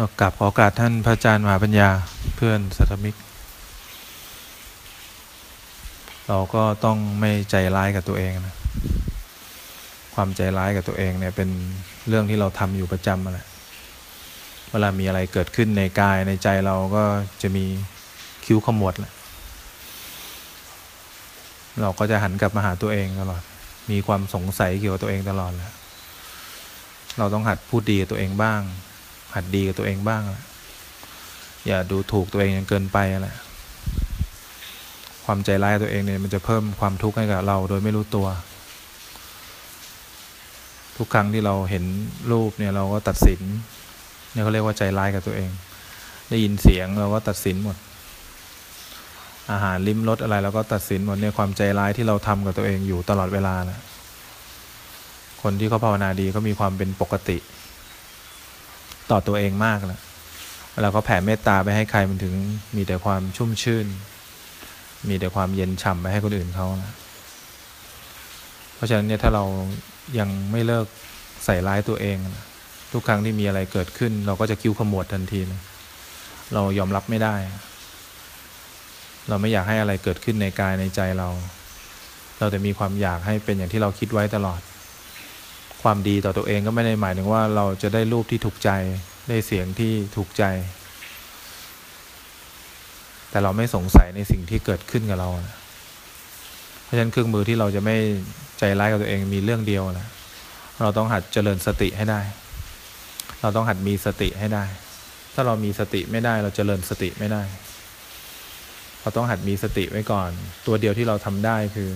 ก็กลับขอโอกาสท่านพระอาจารย์มหาปัญญาเพื่อนสัตมิก เราก็ต้องไม่ใจร้ายกับตัวเองนะ ความใจร้ายกับตัวเองเนี่ยเป็นเรื่องที่เราทำอยู่ประจำมาแหละเวลามีอะไรเกิดขึ้นในกายในใจเราก็จะมีคิ้วขมวดแหละเราก็จะหันกลับมาหาตัวเองตลอด มีความสงสัยเกี่ยวกับตัวเองตลอดแหละเราต้องหัดพูดดีกับตัวเองบ้าง หัดดีกับตัวเองบ้างละอย่าดูถูกตัวเองจนเกินไปแหละความใจร้ายตัวเองเนี่ยมันจะเพิ่มความทุกข์ให้กับเราโดยไม่รู้ตัว ทุกครั้งที่เราเห็นรูปเนี่ยเราก็ตัดสินเนี่ยเขาเรียกว่าใจร้ายกับตัวเอง ได้ยินเสียงเราก็ตัดสินหมด อาหารลิ้มรสอะไรเราก็ตัดสินหมดเนี่ยความใจร้ายที่เราทำกับตัวเองอยู่ตลอดเวลานะคนที่เขาภาวนาดีก็มีความเป็นปกติ ต่อตัวเองมากแล้วเวลาเขาแผ่เมตตาไปให้ใครมันถึงมีแต่ความชุ่มชื่น มีแต่ความเย็นฉ่ำไปให้คนอื่นเขานะเพราะฉะนั้นเนี่ยถ้าเรายังไม่เลิกใส่ร้ายตัวเองนะทุกครั้งที่มีอะไรเกิดขึ้น เราก็จะคิ้วขมวดทันทีนะเรายอมรับไม่ได้ เราไม่อยากให้อะไรเกิดขึ้นในกายในใจเรา เราแต่มีความอยากให้เป็นอย่างที่เราคิดไว้ตลอด ความดีต่อตัวเองก็ไม่ได้หมายถึงว่าเราจะได้รูปที่ถูกใจ ได้เสียงที่ถูกใจ แต่เราไม่สงสัยในสิ่งที่เกิดขึ้นกับเรานะเพราะฉะนั้นเครื่องมือที่เราจะไม่ใจร้ายกับตัวเองมีเรื่องเดียวนะเราต้องหัดเจริญสติให้ได้ เราต้องหัดมีสติให้ได้ ถ้าเรามีสติไม่ได้ เราเจริญสติไม่ได้ เราต้องหัดมีสติไว้ก่อน ตัวเดียวที่เราทำได้คือ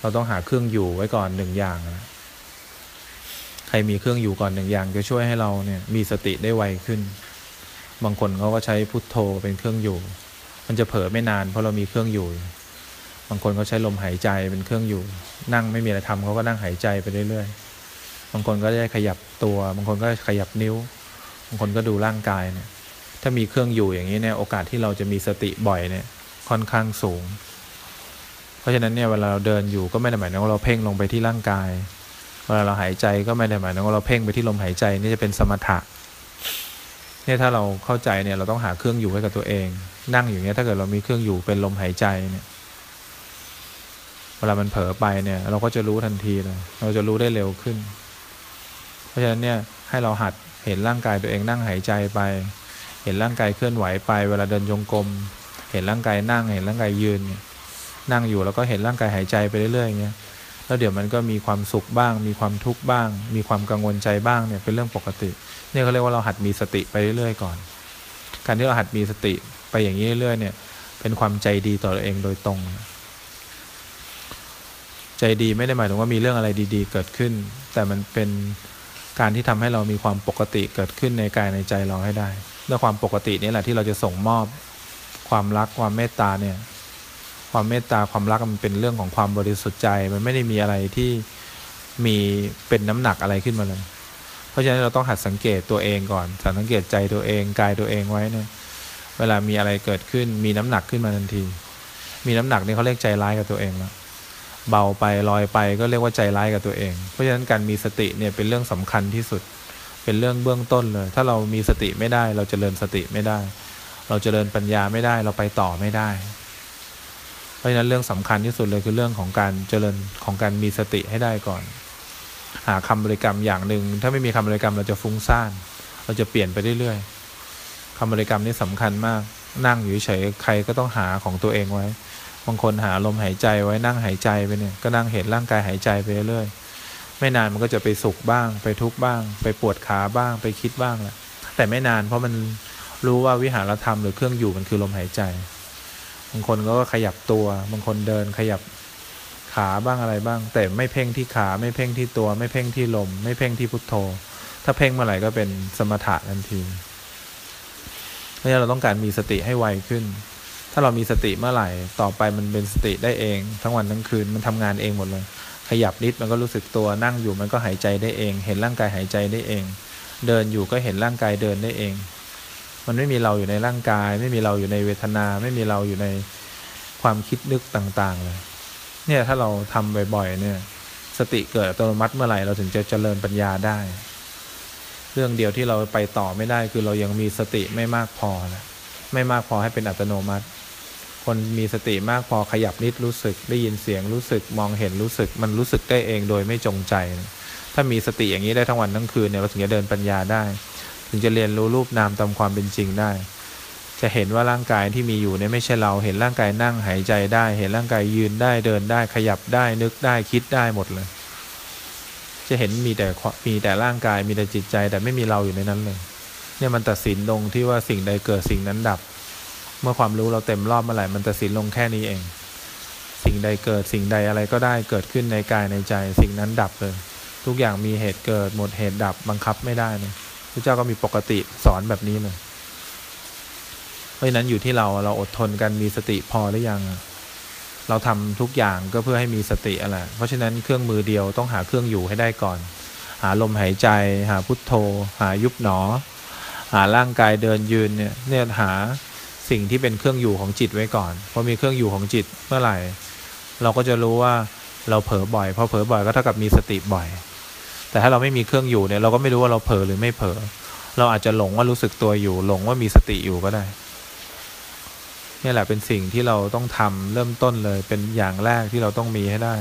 เราต้องหาเครื่องอยู่ไว้ก่อนหนึ่งอย่างนะ ใครมีเครื่องอยู่ก่อนหนึ่งอย่างจะช่วยให้เราเนี่ยมีสติได้ไวขึ้น บางคนเขาก็ใช้พุทโธเป็นเครื่องอยู่ มันจะเผลอไม่นานเพราะเรามีเครื่องอยู่ บางคนเขาใช้ลมหายใจเป็นเครื่องอยู่ นั่งไม่มีอะไรทำเขาก็นั่งหายใจไปเรื่อยๆ บางคนก็ได้ขยับตัว บางคนก็ขยับนิ้ว บางคนก็ดูร่างกายเนี่ย ถ้ามีเครื่องอยู่อย่างนี้เนี่ยโอกาสที่เราจะมีสติบ่อยเนี่ยค่อนข้างสูง เพราะฉะนั้นเนี่ยเวลาเราเดินอยู่ก็ไม่ได้หมายถึงว่าเราเพ่งลงไปที่ร่างกาย เวลาเราหายใจก็ไม่ได้หมายถึงว่าเราเพ่งไปที่ลมหายใจนี่จะเป็นสมถะเนี่ยถ้าเราเข้าใจเนี่ยเราต้องหาเครื่องอยู่ให้กับตัวเอง นั่งอยู่เนี้ยถ้าเกิดเรามีเครื่องอยู่เป็นลมหายใจเนี่ยเวลามันเผลอไปเนี่ย เราก็จะรู้ทันทีเลยเราจะรู้ได้เร็วขึ้น เพราะฉะนั้นเนี่ยให้เราหัดเห็นร่างกายตัวเองนั่งหายใจไป เห็นร่างกายเคลื่อนไหวไป เวลาเดินจงกรมเห็นร่างกายนั่ง เห็นร่างกายยืน นั่งอยู่แล้วก็เห็นร่างกายหายใจไปเรื่อยๆอย่างเงี้ย แล้วเดี๋ยวมันก็มีความสุขบ้าง มีความทุกข์บ้าง มีความกังวลใจบ้างเนี่ยเป็นเรื่องปกติเนี่ยเขาเรียกว่าเราหัดมีสติไปเรื่อยๆก่อน การที่เราหัดมีสติไปอย่างนี้เรื่อยๆเนี่ย เป็นความใจดีต่อตัวเองโดยตรง ใจดีไม่ได้หมายถึงว่ามีเรื่องอะไรดีๆ เกิดขึ้น แต่มันเป็นการที่ทำให้เรามีความปกติเกิดขึ้นในกายในใจเราให้ได้ด้วยความปกตินี่แหละที่เราจะส่งมอบความรักความเมตตาเนี่ย ความเมตตาความรักมันเป็นเรื่องของความบริสุทธิ์ใจ มันไม่ได้มีอะไรที่มีเป็นน้ำหนักอะไรขึ้นมาเลย เพราะฉะนั้นเราต้องหัดสังเกตตัวเองก่อนสังเกตใจตัวเองกายตัวเองไว้เนี่ยเวลามีอะไรเกิดขึ้น มีน้ำหนักขึ้นมาทันที มีน้ำหนักนี่เขาเรียกใจร้ายกับตัวเองแล้วเบาไปลอยไปก็เรียกว่าใจร้ายกับตัวเอง เพราะฉะนั้นการมีสติเนี่ยเป็นเรื่องสำคัญที่สุด เป็นเรื่องเบื้องต้นเลย ถ้าเรามีสติไม่ได้ เราจเจริญสติไม่ได้ เราจเจริญปัญญาไม่ได้ เราไปต่อไม่ได้ ราะฉะนั้นเรื่องสำคัญที่สุดเลยคือเรื่องของการเจริญของการมีสติให้ได้ก่อน หาคำบริกรรมอย่างหนึ่ง ถ้าไม่มีคำบริกรรมเราจะฟุ้งซ่าน เราจะเปลี่ยนไปเรื่อยๆคำบริกรรมนี่สำคัญมาก นั่งอยู่เฉยใครก็ต้องหาของตัวเองไว้ บางคนหาลมหายใจไว้นั่งหายใจไปเนี่ย ก็นั่งเห็นร่างกายหายใจไปเรื่อยไม่นานมันก็จะไปสุขบ้าง ไปทุกข์บ้าง ไปปวดขาบ้าง ไปคิดบ้างแหละแต่ไม่นานเพราะมันรู้ว่าวิหารธรรมหรือเครื่องอยู่มันคือลมหายใจ บางคนก็ขยับตัว บางคนเดินขยับขาบ้างอะไรบ้าง แต่ไม่เพ่งที่ขาไม่เพ่งที่ตัว ไม่เพ่งที่ลม ไม่เพ่งที่พุทโธ ถ้าเพ่งเมื่อไหร่ก็เป็นสมถะทันทีเพราะฉะนั้นเราต้องการมีสติให้ไวขึ้น ถ้าเรามีสติเมื่อไหร่ต่อไปมันเป็นสติได้เอง ทั้งวันทั้งคืนมันทำงานเองหมดเลย ขยับนิดมันก็รู้สึกตัวนั่งอยู่มันก็หายใจได้เอง เห็นร่างกายหายใจได้เอง เดินอยู่ก็เห็นร่างกายเดินได้เอง มันไม่มีเราอยู่ในร่างกาย ไม่มีเราอยู่ในเวทนา ไม่มีเราอยู่ในความคิดนึกต่าง ๆ เลย เนี่ยถ้าเราทำบ่อยๆเนี่ย สติเกิดอัตโนมัติเมื่อไหร่เราถึงจะเจริญปัญญาได้รรื่องเดียวที่เราไปต่อไม่ได้คือเรายังมีสติไม่มากพอนะไม่มากพอให้เป็นอัตโนมัติ คนมีสติมากพอขยับนิดรู้สึก ได้ยินเสียงรู้สึกมองเห็นรู้สึก มันรู้สึกได้เองโดยไม่จงใจนะถ้ามีสติอย่างนี้ได้ทั้งวันทั้งคืนเนี่ยเราถึงจะเดินปัญญาได้ ถึงจะเรียนรู้รูปนามตามความเป็นจริงได้ จะเห็นว่าร่างกายที่มีอยู่เนี่ยไม่ใช่เรา เห็นร่างกายนั่งหายใจได้ เห็นร่างกายยืนได้เดินได้ขยับได้นึกได้คิดได้หมดเลย จะเห็นมีแต่มีแต่ร่างกายมีแต่จิตใจแต่ไม่มีเราอยู่ในนั้นเลย เนี่ยมันตัดสินลงที่ว่าสิ่งใดเกิดสิ่งนั้นดับ เมื่อความรู้เราเต็มรอบเมื่อไหร่มันตัดสินลงแค่นี้เอง สิ่งใดเกิดสิ่งใดอะไรก็ได้เกิดขึ้นในกายในใจ สิ่งนั้นดับเลย ทุกอย่างมีเหตุเกิดหมดเหตุดับบังคับไม่ได้เลย พระเจ้าก็มีปกติสอนแบบนี้เลยเพราะฉะนั้นอยู่ที่เราเราอดทนกันมีสติพอหรือยัง เราทำทุกอย่างก็เพื่อให้มีสติอะไรเพราะฉะนั้นเครื่องมือเดียวต้องหาเครื่องอยู่ให้ได้ก่อน หาลมหายใจ หาพุทโธ หายุบหนอ หาร่างกายเดินยืนเนี่ยเนี่ยหาสิ่งที่เป็นเครื่องอยู่ของจิตไว้ก่อนพอมีเครื่องอยู่ของจิตเมื่อไหร่ เราก็จะรู้ว่าเราเผลอบ่อยพอเผลอบ่อยก็เท่ากับมีสติบ่อย แต่ถ้าเราไม่มีเครื่องอยู่เนี่ยเราก็ไม่รู้ว่าเราเผลอหรือไม่เผลอเราอาจจะหลงว่ารู้สึกตัวอยู่ หลงว่ามีสติอยู่ก็ได้นี่แหละเป็นสิ่งที่เราต้องทำเริ่มต้นเลยเป็นอย่างแรกที่เราต้องมีให้ได้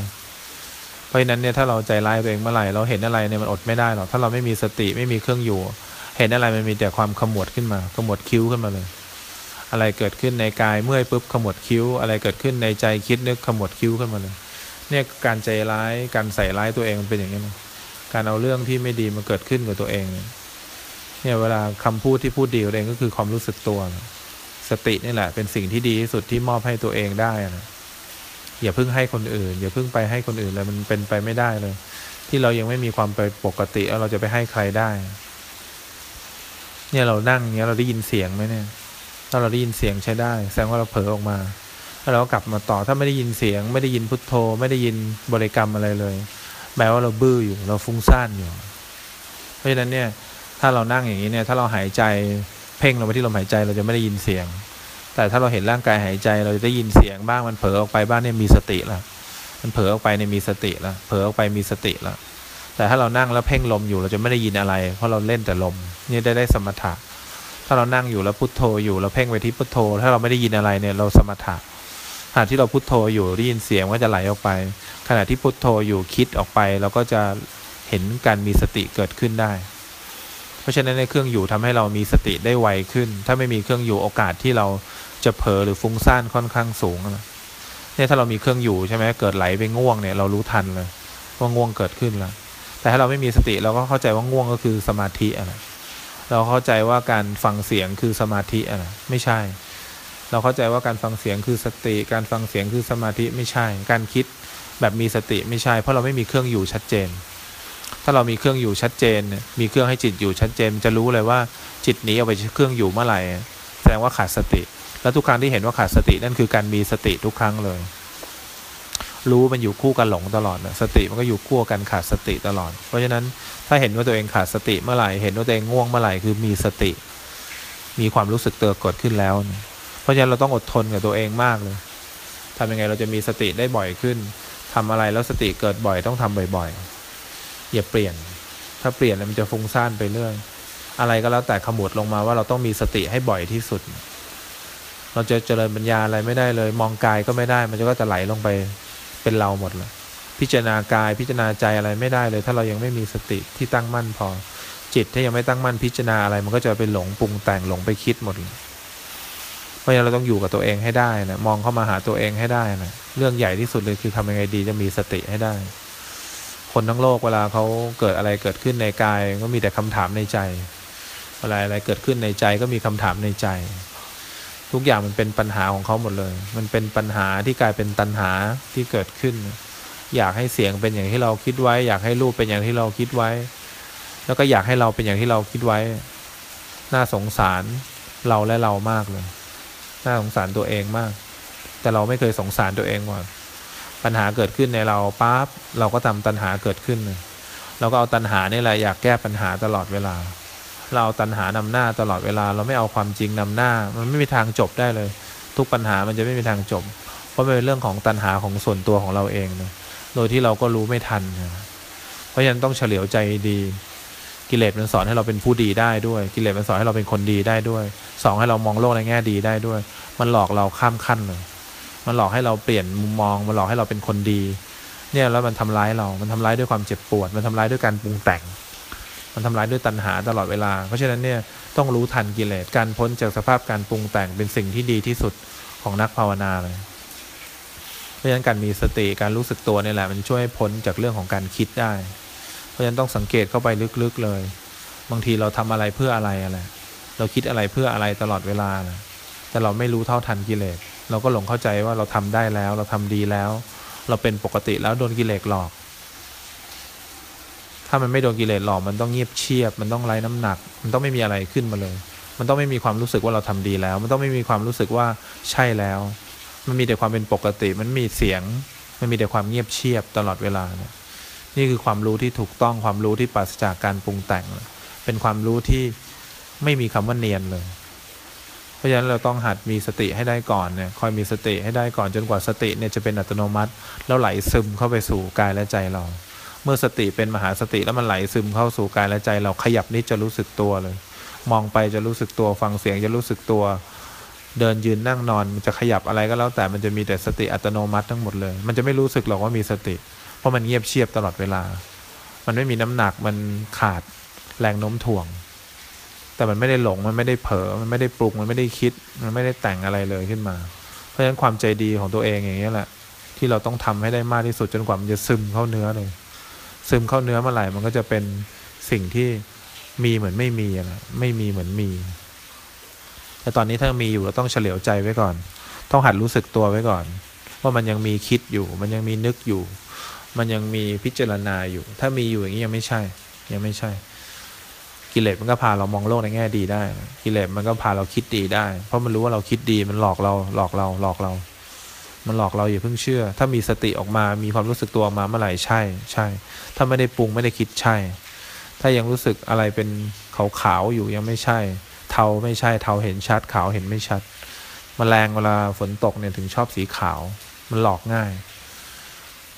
เพราะฉะนั้นเนี่ยถ้าเราใจร้ายตัวเองเมื่อไหร่เราเห็นอะไรเนี่ยมันอดไม่ได้หรอกถ้าเราไม่มีสติไม่มีเครื่องอยู่ เห็นอะไรมันมีแต่ความขมวดขึ้นมาขมวดคิ้วขึ้นมาเลย อะไรเกิดขึ้นในกายเมื่อยปุ๊บขมวดคิ้ว อะไรเกิดขึ้นในใจคิดนึกขมวดคิ้วขึ้นมาเลย เนี่ยการใจร้ายการใส่ร้ายตัวเองมันเป็นอย่างนี้นะ การเอาเรื่องที่ไม่ดีมาเกิดขึ้นกับตัวเอง เนี่ยเวลาคำพูดที่พูดดีกับตัวเองก็คือความรู้สึกตัวนะสตินี่แหละ เป็นสิ่งที่ดีที่สุดที่มอบให้ตัวเองได้นะอย่าเพิ่งให้คนอื่น อย่าเพิ่งไปให้คนอื่นเลยมันเป็นไปไม่ได้เลย ที่เรายังไม่มีความเป็นปกติแล้วเราจะไปให้ใครได้ เนี่ยเรานั่งเนี้ยเราได้ยินเสียงไหมเนี่ย ถ้าเราได้ยินเสียงใช้ได้ แสดงว่าเราเผลอออกมาแล้วเรากลับมาต่อถ้าไม่ได้ยินเสียง ไม่ได้ยินพุทโธ ไม่ได้ยินบริกรรมอะไรเลย แปลว่าเราบื้ออยู่ เราฟุ้งซ่านอยู่ เพราะฉะนั้นเนี่ยถ้าเรานั่งอย่างนี้เนี่ยถ้าเราหายใจเพ่งลงไปที่ลมหายใจเราจะไม่ได้ยินเสียง แต่ถ้าเราเห็นร่างกายหายใจเราจะได้ยินเสียงบ้างมันเผลอออกไปบ้างเนี่ยมีสติล้วมันเผลอออกไปเนี่ยมีสติล้วเผลอออกไปมีสติล้วแต่ถ้าเรานั่งแล้วเพ่งลมอยู่เราจะไม่ได้ยินอะไร เพราะเราเล่นแต่ลมนี่ได้ได้สมถะถ้าเรานั่งอยู่แล้วพุทโธอยู่เราเพ่งไปที่พุทโธ ถ้าเราไม่ได้ยินอะไรเนี่ยเราสมถะ ณะที่เราพุทโธอยู่ได้ยินเสียงก็จะไหลออกไป ขณะที่พุทโธอยู่คิดออกไปเราก็จะเห็นการมีสติเกิดขึ้นได้ เพราะฉะนั้นในเครื่องอยู่ทำให้เรามีสติได้ไวขึ้น ถ้าไม่มีเครื่องอยู่โอกาสที่เราจะเผลอหรือฟุ้งซ่านค่อนข้างสูงนะเนี่ยถ้าเรามีเครื่องอยู่ใช่ไหมเกิดไหลไปง่วงเนี่ยเรารู้ทันเลยว่าง่วงเกิดขึ้นแล้ว แต่ถ้าเราไม่มีสติเราก็เข้าใจว่าง่วงก็คือสมาธิอะไร เราเข้าใจว่าการฟังเสียงคือสมาธิอะไรไม่ใช่ เราเข้าใจว่าการฟังเสียงคือสติ การฟังเสียงคือสมาธิไม่ใช่ การคิดแบบมีสติไม่ใช่ เพราะเราไม่มีเครื่องอยู่ชัดเจน ถ้าเรามีเครื่องอยู่ชัดเจน มีเครื่องให้จิตอยู่ชัดเจน จะรู้เลยว่าจิตหนีออกไปเครื่องอยู่เมื่อไหร่ แสดงว่าขาดสติ แล้วทุกครั้งที่เห็นว่าขาดสตินั่นคือการมีสติทุกครั้งเลย รู้มันอยู่คู่กันหลงตลอดสติมันก็อยู่คู่กันขาดสติตลอด เพราะฉะนั้นถ้าเห็นว่าตัวเองขาดสติเมื่อไหร่ เห็นว่าตัวเองง่วงเมื่อไหร่คือมีสติ มีความรู้สึกเตือกดขึ้นแล้วเพ ราะฉะนั้นเราต้องอดทนกับตัวเองมากเลยทำยังไงเราจะมีสติได้บ่อยขึ้นทำอะไรแล้วสติเกิดบ่อยต้องทำบ่อยๆอย่าเปลี่ยน ถ้าเปลี่ยนมันจะฟุ้งซ่านไปเรื่อยอะไรก็แล้วแต่ขมวดลงมาว่าเราต้องมีสติให้บ่อยที่สุด เราจะเจริญปัญญาอะไรไม่ได้เลย มองกายก็ไม่ได้ มันก็จะไหลลงไปเป็นเราหมดเลยพิจารณากายพิจารณาใจอะไรไม่ได้เลย ถ้าเรายังไม่มีสติที่ตั้งมั่นพอ จิตถ้ายังไม่ตั้งมั่นพิจารณาอะไร มันก็จะไปหลงปรุงแต่งหลงไปคิดหมดเลย ราะฉะนั้นเราต้องอยู่กับตัวเองให้ได้นะมองเข้ามาหาตัวเองให้ได้นะเรื่องใหญ่ที่สุดเลยคือทำยังไงดีจะมีสติให้ได้ คนทั้งโลกเวลาเขาเกิดอะไรเกิดขึ้นในกายก็มีแต่คำถามในใจเวลาอะไรเกิดขึ้นในใจก็มีคำถามในใจ ทุกอย่างมันเป็นปัญหาของเขาหมดเลย มันเป็นปัญหาที่กลายเป็นตัณหาที่เกิดขึ้น อยากให้เสียงเป็นอย่างที่เราคิดไว้ อยากให้รูปเป็นอย่างที่เราคิดไว้ แล้วก็อยากให้เราเป็นอย่างที่เราคิดไว้ น่าสงสารเราและเรามากเลย น่าสงสารตัวเองมาก แต่เราไม่เคยสงสารตัวเองว่าปัญหาเกิดขึ้นในเราปั๊บเราก็ทำตัณหาเกิดขึ้น เราก็เอาตัณหานี่แหละอยากแก้ปัญหาตลอดเวลา เราเอาตัณหานำหน้าตลอดเวลา เราไม่เอาความจริงนำหน้า มันไม่มีทางจบได้เลย ทุกปัญหามันจะไม่มีทางจบ เพราะเป็นเรื่องของตัณหาของส่วนตัวของเราเองนะโดยที่เราก็รู้ไม่ทันนะเพราะฉะนั้นต้องเฉลียวใจดี กิเลสมันสอนให้เราเป็นผู้ดีได้ด้วย กิเลสมันสอนให้เราเป็นคนดีได้ด้วยสองให้เรามองโลกในแง่ดีได้ด้วย มันหลอกเราข้ามขั้นเลย มันหลอกให้เราเปลี่ยนมุมมอง มันหลอกให้เราเป็นคนดี เนี่ยแล้วมันทำร้ายเรา มันทำร้ายด้วยความเจ็บปวด มันทำร้ายด้วยการปรุงแต่ง มันทำร้ายด้วยตัณหาตลอดเวลา เพราะฉะนั้นเนี่ยต้องรู้ทันกิเลส การพ้นจากสภาพการปรุงแต่งเป็นสิ่งที่ดีที่สุดของนักภาวนาเลย เพราะฉะนั้นการมีสติการรู้สึกตัวนี่แหละ มันช่วยพ้นจากเรื่องของการคิดได้ ราะฉะนั้นต้องสังเกตเข้าไปลึกๆเลย บางทีเราทำอะไรเพื่ออะไรอะไร เราคิดอะไรเพื่ออะไรตลอดเวลานะแต่เราไม่รู้เท่าทันกิเลส เราก็หลงเข้าใจว่าเราทำได้แล้ว เราทำดีแล้ว เราเป็นปกติแล้วโดนกิเลสหลอก ถ้ามันไม่โดนกิเลสหลอก มันต้องเงียบเชียบ มันต้องไร้น้ำหนัก มันต้องไม่มีอะไรขึ้นมาเลย มันต้องไม่มีความรู้สึกว่าเราทำดีแล้ว มันต้องไม่มีความรู้สึกว่าใช่แล้ว มันมีแต่ความเป็นปกติ มันมีเสียง มันมีแต่ความเงียบเชียบตลอดเวลาเนี่ย นี่คือความรู้ที่ถูกต้องความรู้ที่ปราศจากการปรุงแต่ง เป็นความรู้ที่ไม่มีคำว่าเนียนเลย เพราะฉะนั้นเราต้องหัดมีสติให้ได้ก่อนเนี่ยคอยมีสติให้ได้ก่อนจนกว่าสติเนี่ยจะเป็นอัตโนมัติ แล้วไหลซึมเข้าไปสู่กายและใจเรา เมื่อสติเป็นมหาสติแล้วมันไหลซึมเข้าสู่กายและใจ เราขยับนิดจะรู้สึกตัวเลย มองไปจะรู้สึกตัวฟังเสียงจะรู้สึกตัวเดินยืนนั่งนอนมันจะขยับอะไรก็แล้วแต่มันจะมีแต่สติอัตโนมัติทั้งหมดเลย มันจะไม่รู้สึกหรอกว่ามีสติ เพราะมันเงียบเชียบตลอดเวลา มันไม่มีน้ำหนักมันขาดแรงโน้มถ่วง แต่มันไม่ได้หลงมันไม่ได้เผลอมันไม่ได้ปรุงมันไม่ได้คิด มันไม่ได้แต่งอะไรเลยขึ้นมา เพราะฉะนั้นความใจดีของตัวเองอย่างนี้แหละ ที่เราต้องทำให้ได้มากที่สุดจนกว่ามันจะซึมเข้าเนื้อเลย ซึมเข้าเนื้อเมื่อไหร่มันก็จะเป็นสิ่งที่มีเหมือนไม่มีนะไม่มีเหมือนมี แต่ตอนนี้ถ้ามีอยู่เราต้องเฉลียวใจไว้ก่อน ต้องหัดรู้สึกตัวไว้ก่อน ว่ามันยังมีคิดอยู่ มันยังมีนึกอยู่ มันยังมีพิจารณาอยู่ ถ้ามีอยู่อย่างนี้ยังไม่ใช่ ยังไม่ใช่ กิเลสมันก็พาเรามองโลกในแง่ดีได้ กิเลสมันก็พาเราคิดดีได้ เพราะมันรู้ว่าเราคิดดีมันหลอกเราหลอกเราหลอกเรา มันหลอกเราอย่าเพิ่งเชื่อ ถ้ามีสติออกมามีความรู้สึกตัวออกมาเมื่อไหร่ใช่ ใช่ ถ้าไม่ได้ปรุงไม่ได้คิดใช่ ถ้ายังรู้สึกอะไรเป็นขาวๆอยู่ยังไม่ใช่ เทาไม่ใช่เทาเห็นชัดขาวเห็นไม่ชัดมแมลงเวลาฝนตกเนี่ยถึงชอบสีขาว มันหลอกง่าย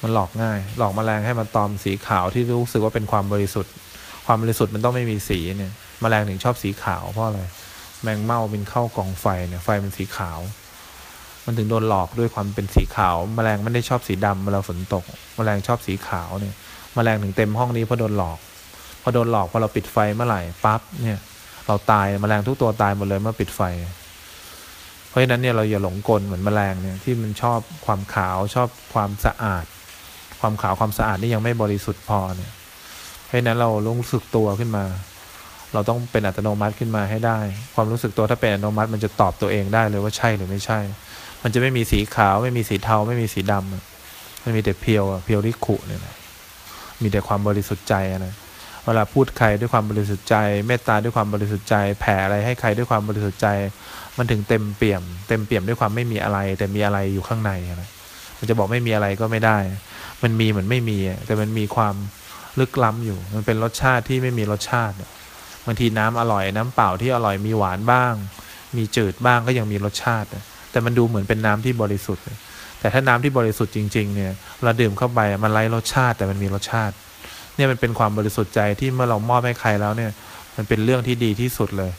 มันหลอกง่าย หลอกมแมลงให้มันตอมสีขาวที่รู้สึกว่าเป็นความบริสุทธิ์ ความบริสุทธิ์มันต้องไม่มีสีเนี่ยมแมลงถึงชอบสีขาวเพราะอะไรแมงเม่าบินเข้ากองไฟเนี่ยไฟเป็นสีขาว มันถึงโดนหลอกด้วยความเป็นสีขาวแมลงไม่ได้ชอบสีดำเวลาฝนตกแมลงชอบสีขาวเนี่ยแมลงถึงเต็มห้องนี้เพราะโดนหลอก พอโดนหลอกพอเราปิดไฟเมื่อไหร่ปั๊บเนี่ยเราตายแมลงทุกตัวตายหมดเลยเมื่อปิดไฟ เพราะฉะนั้นเนี่ยเราอย่าหลงกลเหมือนแมลงเนี่ยที่มันชอบความขาวชอบความสะอาด ความขาวความสะอาดนี่ยังไม่บริสุทธิ์พอเนี่ยเพราะนั้นเรารู้สึกตัวขึ้นมา เราต้องเป็นอัตโนมัติขึ้นมาให้ได้ ความรู้สึกตัวถ้าเป็นอัตโนมัติมันจะตอบตัวเองได้เลยว่าใช่หรือไม่ใช่ มันจะไม่มีสีขาว ไม่มีสีเทา ไม่มีสีดำมันมีแต่เพียวเพียวริขุเนี่ยนะมีแต่ความบริสุทธิ์ใจนะเวลาพูดใครด้วยความบริสุทธิ์ใจ เมตตาด้วยความบริสุทธิ์ใจ แผ่อะไรให้ใครด้วยความบริสุทธิ์ใจ มันถึงเต็มเปี่ยม เต็มเปี่ยมด้วยความไม่มีอะไร แต่มีอะไรอยู่ข้างในนะมันจะบอกไม่มีอะไรก็ไม่ได้ มันมีเหมือนไม่มี แต่มันมีความลึกล้ำอยู่ มันเป็นรสชาติที่ไม่มีรสชาติบางทีน้ำอร่อยน้ำเปล่าที่อร่อยมีหวานบ้าง มีจืดบ้างก็ยังมีรสชาติ แต่มันดูเหมือนเป็นน้ำที่บริสุทธิ์ แต่ถ้าน้ำที่บริสุทธิ์จริงๆเนี่ยเราดื่มเข้าไปมันไร้รสชาติ แต่มันมีรสชาติเนี่ยมันเป็นความบริสุทธิ์ใจที่เมื่อเรามอบให้ใครแล้วเนี่ย มันเป็นเรื่องที่ดีที่สุดเลย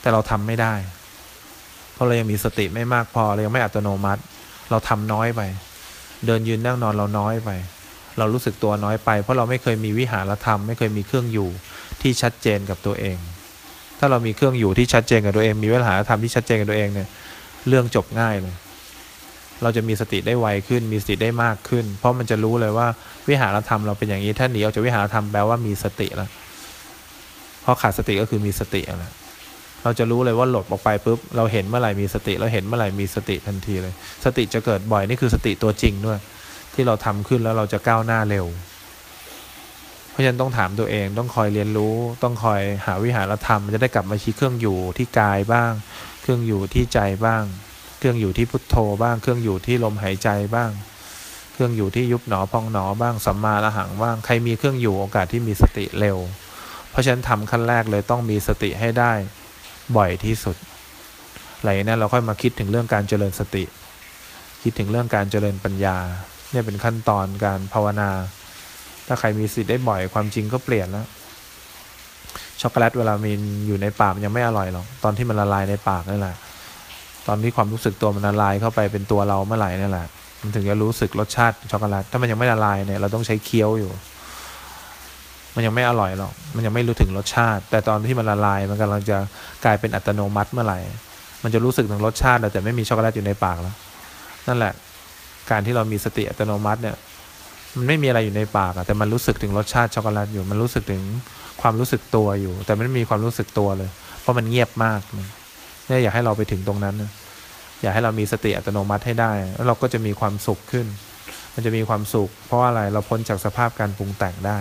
แต่เราทำไม่ได้ เพราะเรายังมีสติไม่มากพอเรายังไม่อัตโนมัติ เราทำน้อยไป เดินยืนนั่งนอนเราน้อยไป เรารู้สึกตัวน้อยไป เพราะเราไม่เคยมีวิหารธรรม ไม่เคยมีเครื่องอยู่ที่ชัดเจนกับตัวเอง ถ้าเรามีเครื่องอยู่ที่ชัดเจนกับตัวเอง มีวิหารธรรมที่ชัดเจนกับตัวเองเนี่ยเรื่องจบง่ายเลย เราจะมีสติได้ไวขึ้น มีสติได้มากขึ้น เพราะมันจะรู้เลยว่าวิหารธรรมเราเป็นอย่างนี้ ถ้าหนีออกจากวิหารธรรมแปลว่ามีสติแล้วเพราะขาดสติก็คือมีสติแล้ว เราจะรู้เลยว่าหลบออกไปปุ๊บเราเห็นเมื่อไหร่มีสติเราเห็นเมื่อไหร่มีสติทันทีเลย สติจะเกิดบ่อยนี่คือสติตัวจริงด้วย ที่เราทำขึ้นแล้วเราจะก้าวหน้าเร็ว เพราะฉะนั้นต้องถามตัวเองต้องคอยเรียนรู้ ต้องคอยหาวิหารธรรม จะได้กลับมาชี้เครื่องอยู่ที่กายบ้าง เครื่องอยู่ที่ใจบ้าง เครื่องอยู่ที่พุทโธบ้าง เครื่องอยู่ที่ลมหายใจบ้าง เครื่องอยู่ที่ยุบหนอพองหนอบ้างสัมมาละหังบ้างใครมีเครื่องอยู่โอกาสที่มีสติเร็ว เพราะฉะนั้นทำขั้นแรกเลยต้องมีสติให้ได้ บ่อยที่สุดหลังนั้นเราค่อยมาคิดถึงเรื่องการเจริญสติ คิดถึงเรื่องการเจริญปัญญา เนี่ยเป็นขั้นตอนการภาวนา ถ้าใครมีสติได้บ่อยความจริงก็เปลี่ยนแล้ว ช็อกโกแลตเวลามีอยู่ในปากยังไม่อร่อยหรอก ตอนที่มันละลายในปากนั่นแหละ ตอนที่ความรู้สึกตัวมันละลายเข้าไปเป็นตัวเราเมื่อไหร่นั่นแหละ มันถึงจะรู้สึกรสชาติช็อกโกแลต ถ้ามันยังไม่ละลายเนี่ยเราต้องใช้เคี้ยวอยู่ มันยังไม่อร่อยหรอก มันยังไม่รู้ถึงรสชาติ แต่ตอนที่มันละลาย มันกำลังจะกลายเป็นอัตโนมัติเมื่อไหร่ มันจะรู้สึกถึงรสชาติแต่ไม่มีช็อกโกแลตอยู่ในปากแล้ว นั่นแหละ การที่เรามีสติอัตโนมัติเนี่ย มันไม่มีอะไรอยู่ในปากอะแต่มันรู้สึกถึงรสชาติช็อกโกแลตอยู่ มันรู้สึกถึงความรู้สึกตัวอยู่ แต่ไม่มีความรู้สึกตัวเลย เพราะมันเงียบมากเนี่ยอยากให้เราไปถึงตรงนั้นนะอยากให้เรามีสติอัตโนมัติให้ได้ แล้วเราก็จะมีความสุขขึ้น มันจะมีความสุข เพราะว่าอะไร เราพ้นจากสภาพการปรุงแต่งได้